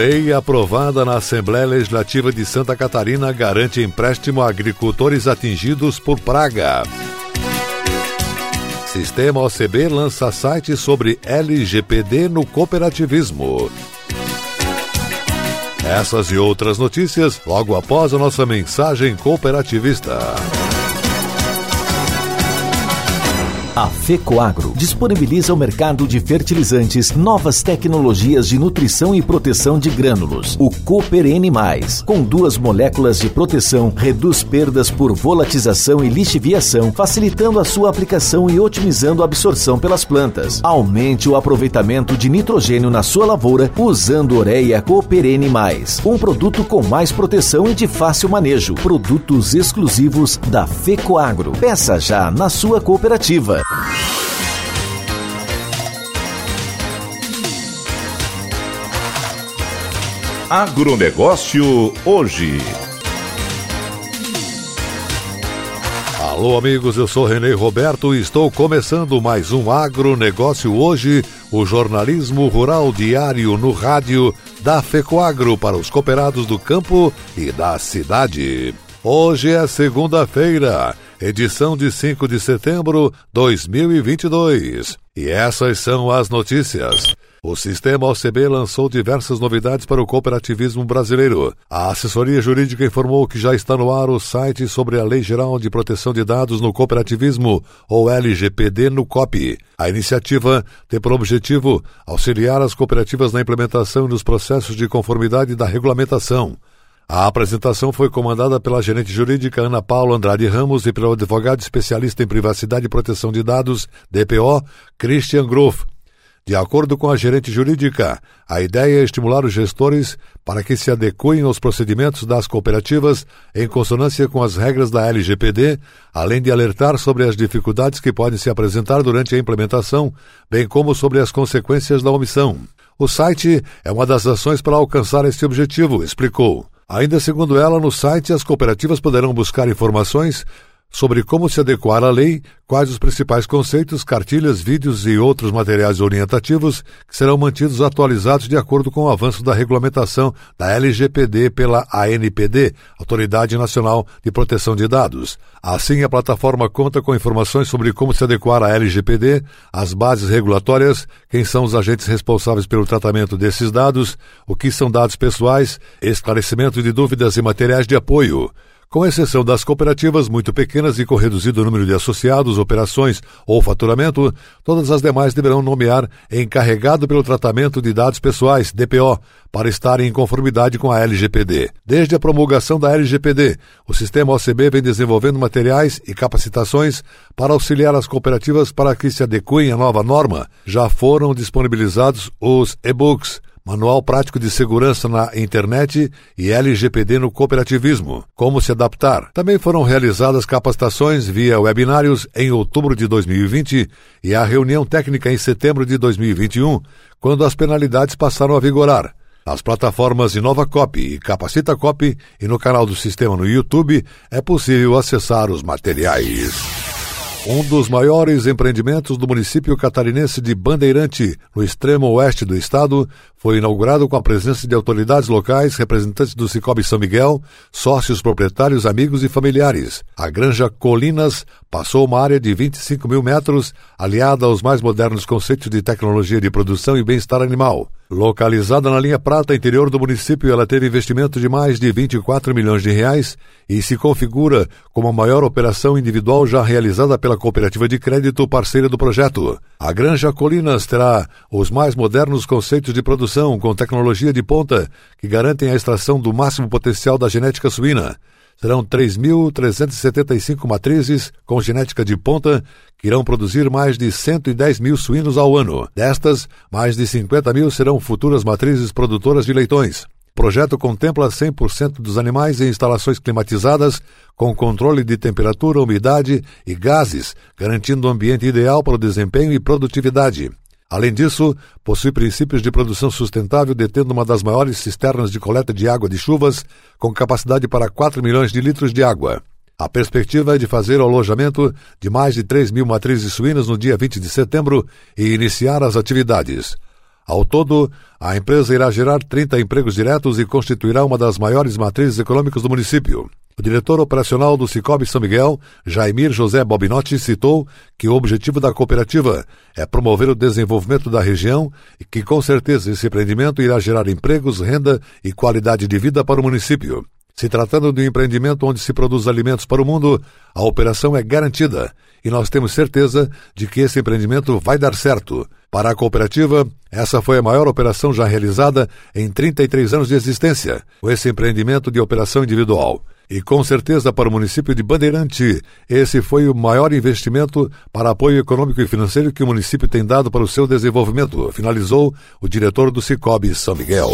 Lei aprovada na Assembleia Legislativa de Santa Catarina garante empréstimo a agricultores atingidos por praga. Sistema OCB lança site sobre LGPD no cooperativismo. Essas e outras notícias logo após a nossa mensagem cooperativista. A FECOAGRO disponibiliza o mercado de fertilizantes, novas tecnologias de nutrição e proteção de grânulos. O Cooper N+, com duas moléculas de proteção, reduz perdas por volatização e lixiviação, facilitando a sua aplicação e otimizando a absorção pelas plantas. Aumente o aproveitamento de nitrogênio na sua lavoura usando Ureia Cooper N+, um produto com mais proteção e de fácil manejo. Produtos exclusivos da FECOAGRO. Peça já na sua cooperativa. Agronegócio hoje. Alô, amigos, eu sou Renê Roberto e estou começando mais um Agronegócio hoje, o jornalismo rural diário no rádio da FECOAGRO para os cooperados do campo e da cidade. Hoje é segunda-feira, edição de 5 de setembro de 2022. E essas são as notícias. O sistema OCB lançou diversas novidades para o cooperativismo brasileiro. A assessoria jurídica informou que já está no ar o site sobre a Lei Geral de Proteção de Dados no Cooperativismo, ou LGPD, no COP. A iniciativa tem por objetivo auxiliar as cooperativas na implementação e nos processos de conformidade da regulamentação. A apresentação foi comandada pela gerente jurídica Ana Paula Andrade Ramos e pelo advogado especialista em privacidade e proteção de dados, DPO, Christian Groff. De acordo com a gerente jurídica, a ideia é estimular os gestores para que se adequem aos procedimentos das cooperativas em consonância com as regras da LGPD, além de alertar sobre as dificuldades que podem se apresentar durante a implementação, bem como sobre as consequências da omissão. O site é uma das ações para alcançar esse objetivo, explicou. Ainda segundo ela, no site as cooperativas poderão buscar informações sobre como se adequar à lei, quais os principais conceitos, cartilhas, vídeos e outros materiais orientativos que serão mantidos atualizados de acordo com o avanço da regulamentação da LGPD pela ANPD, Autoridade Nacional de Proteção de Dados. Assim, a plataforma conta com informações sobre como se adequar à LGPD, as bases regulatórias, quem são os agentes responsáveis pelo tratamento desses dados, o que são dados pessoais, esclarecimento de dúvidas e materiais de apoio. Com exceção das cooperativas muito pequenas e com reduzido número de associados, operações ou faturamento, todas as demais deverão nomear encarregado pelo tratamento de dados pessoais, DPO, para estarem em conformidade com a LGPD. Desde a promulgação da LGPD, o sistema OCB vem desenvolvendo materiais e capacitações para auxiliar as cooperativas para que se adequem à nova norma. Já foram disponibilizados os e-books Manual Prático de Segurança na Internet e LGPD no Cooperativismo. Como se adaptar. Também foram realizadas capacitações via webinários em outubro de 2020 e a reunião técnica em setembro de 2021, quando as penalidades passaram a vigorar. Nas plataformas Inova Copy e Capacita Copy e no canal do sistema no YouTube é possível acessar os materiais. Um dos maiores empreendimentos do município catarinense de Bandeirante, no extremo oeste do estado, foi inaugurado com a presença de autoridades locais, representantes do Cicobi São Miguel, sócios proprietários, amigos e familiares. A Granja Colinas passou uma área de 25 mil metros, aliada aos mais modernos conceitos de tecnologia de produção e bem-estar animal. Localizada na linha prata interior do município, ela teve investimento de mais de 24 milhões de reais e se configura como a maior operação individual já realizada pela cooperativa de crédito parceira do projeto. A Granja Colinas terá os mais modernos conceitos de produção com tecnologia de ponta que garantem a extração do máximo potencial da genética suína. Serão 3.375 matrizes com genética de ponta que irão produzir mais de 110 mil suínos ao ano. Destas, mais de 50 mil serão futuras matrizes produtoras de leitões. O projeto contempla 100% dos animais em instalações climatizadas, com controle de temperatura, umidade e gases, garantindo um ambiente ideal para o desempenho e produtividade. Além disso, possui princípios de produção sustentável, detendo uma das maiores cisternas de coleta de água de chuvas, com capacidade para 4 milhões de litros de água. A perspectiva é de fazer o alojamento de mais de 3 mil matrizes suínas no dia 20 de setembro e iniciar as atividades. Ao todo, a empresa irá gerar 30 empregos diretos e constituirá uma das maiores matrizes econômicas do município. O diretor operacional do Cicobi São Miguel, Jaimir José Bobinotti, citou que o objetivo da cooperativa é promover o desenvolvimento da região e que, com certeza, esse empreendimento irá gerar empregos, renda e qualidade de vida para o município. Se tratando de um empreendimento onde se produz alimentos para o mundo, a operação é garantida e nós temos certeza de que esse empreendimento vai dar certo. Para a cooperativa, essa foi a maior operação já realizada em 33 anos de existência, com esse empreendimento de operação individual. E com certeza para o município de Bandeirante, esse foi o maior investimento para apoio econômico e financeiro que o município tem dado para o seu desenvolvimento, finalizou o diretor do Cicobi São Miguel.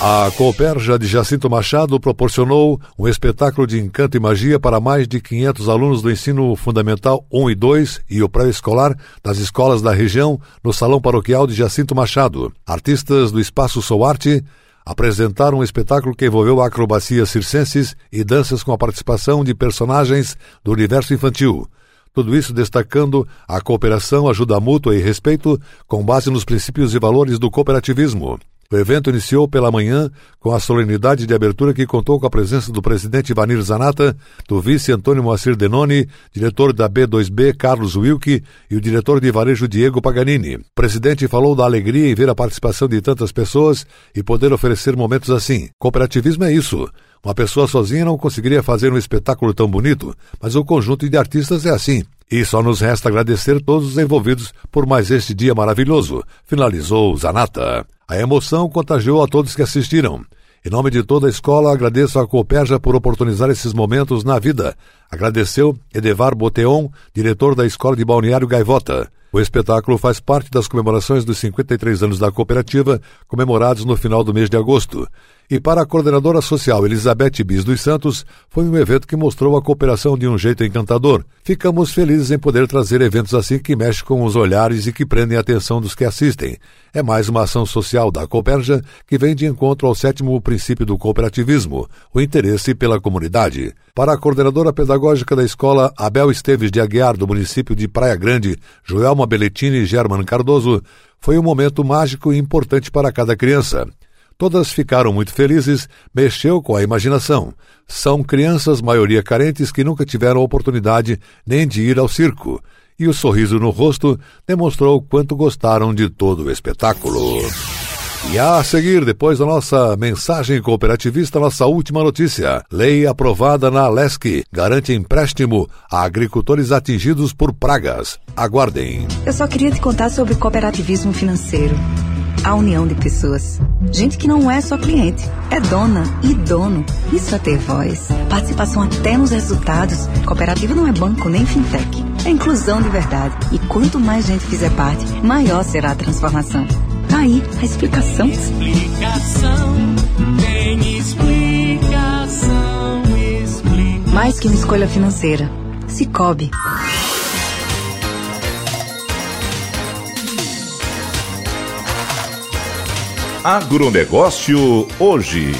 A Cooperja de Jacinto Machado proporcionou um espetáculo de encanto e magia para mais de 500 alunos do ensino fundamental 1 e 2 e o pré-escolar das escolas da região no Salão Paroquial de Jacinto Machado. Artistas do Espaço Sou Arte apresentaram um espetáculo que envolveu acrobacias circenses e danças com a participação de personagens do universo infantil. Tudo isso destacando a cooperação, ajuda mútua e respeito com base nos princípios e valores do cooperativismo. O evento iniciou pela manhã com a solenidade de abertura que contou com a presença do presidente Vanir Zanata, do vice Antônio Moacir Denoni, diretor da B2B Carlos Wilke e o diretor de varejo Diego Paganini. O presidente falou da alegria em ver a participação de tantas pessoas e poder oferecer momentos assim. Cooperativismo é isso. Uma pessoa sozinha não conseguiria fazer um espetáculo tão bonito, mas o conjunto de artistas é assim. E só nos resta agradecer todos os envolvidos por mais este dia maravilhoso, finalizou Zanata. A emoção contagiou a todos que assistiram. Em nome de toda a escola, agradeço à Cooperja por oportunizar esses momentos na vida. Agradeceu Edevar Boteon, diretor da Escola de Balneário Gaivota. O espetáculo faz parte das comemorações dos 53 anos da cooperativa, comemorados no final do mês de agosto. E para a coordenadora social Elizabeth Bis dos Santos, foi um evento que mostrou a cooperação de um jeito encantador. Ficamos felizes em poder trazer eventos assim que mexem com os olhares e que prendem a atenção dos que assistem. É mais uma ação social da Cooperja que vem de encontro ao sétimo princípio do cooperativismo, o interesse pela comunidade. Para a coordenadora pedagógica da escola Abel Esteves de Aguiar, do município de Praia Grande, Joelma Belletini e German Cardoso, foi um momento mágico e importante para cada criança. Todas ficaram muito felizes, mexeu com a imaginação. São crianças, maioria carentes, que nunca tiveram oportunidade nem de ir ao circo. E o sorriso no rosto demonstrou quanto gostaram de todo o espetáculo. E a seguir, depois da nossa mensagem cooperativista, nossa última notícia. Lei aprovada na Alesc garante empréstimo a agricultores atingidos por pragas. Aguardem. Eu só queria te contar sobre cooperativismo financeiro a união de pessoas. Gente que não é só cliente, é dona e dono. Isso é ter voz. Participação até nos resultados. Cooperativa não é banco nem fintech. É inclusão de verdade. E quanto mais gente fizer parte, maior será a transformação. Tá aí a explicação. Explicação, tem explicação, explicação. Mais que uma escolha financeira. Cicobi. Agronegócio hoje.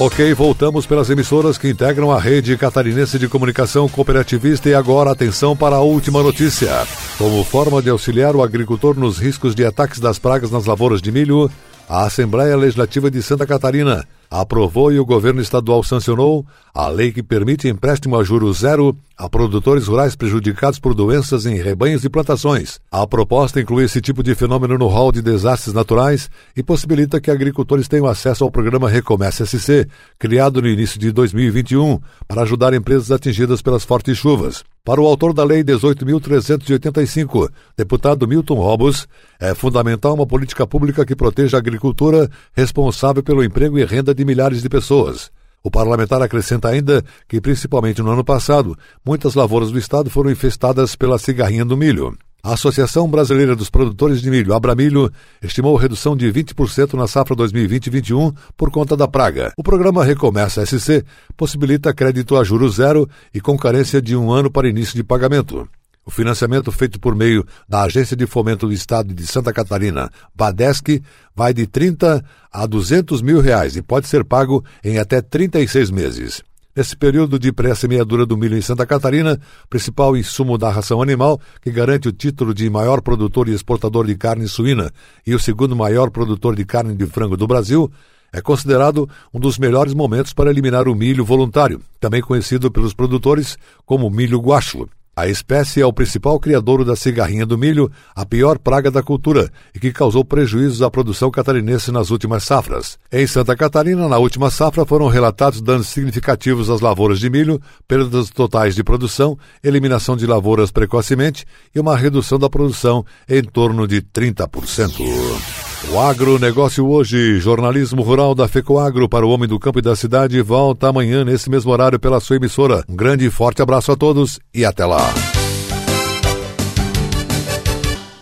Ok, voltamos pelas emissoras que integram a rede catarinense de comunicação cooperativista e agora atenção para a última notícia. Como forma de auxiliar o agricultor nos riscos de ataques das pragas nas lavouras de milho, a Assembleia Legislativa de Santa Catarina aprovou e o governo estadual sancionou a lei que permite empréstimo a juros zero a produtores rurais prejudicados por doenças em rebanhos e plantações. A proposta inclui esse tipo de fenômeno no rol de desastres naturais e possibilita que agricultores tenham acesso ao programa Recomece SC, criado no início de 2021, para ajudar empresas atingidas pelas fortes chuvas. Para o autor da Lei 18.385, deputado Milton Robos, é fundamental uma política pública que proteja a agricultura responsável pelo emprego e renda de milhares de pessoas. O parlamentar acrescenta ainda que, principalmente no ano passado, muitas lavouras do estado foram infestadas pela cigarrinha do milho. A Associação Brasileira dos Produtores de Milho, Abramilho, estimou redução de 20% na safra 2020-21 por conta da praga. O programa Recomeça SC possibilita crédito a juros zero e com carência de um ano para início de pagamento. O financiamento feito por meio da Agência de Fomento do Estado de Santa Catarina, Badesc, vai de 30 a 200 mil reais e pode ser pago em até 36 meses. Nesse período de pré-semeadura do milho em Santa Catarina, principal insumo da ração animal, que garante o título de maior produtor e exportador de carne suína e o segundo maior produtor de carne de frango do Brasil, é considerado um dos melhores momentos para eliminar o milho voluntário, também conhecido pelos produtores como milho guacho. A espécie é o principal criador da cigarrinha do milho, a pior praga da cultura, e que causou prejuízos à produção catarinense nas últimas safras. Em Santa Catarina, na última safra, foram relatados danos significativos às lavouras de milho, perdas totais de produção, eliminação de lavouras precocemente e uma redução da produção em torno de 30%. O agronegócio hoje, jornalismo rural da FECOAGro para o homem do campo e da cidade, volta amanhã nesse mesmo horário pela sua emissora. Um grande e forte abraço a todos e até lá.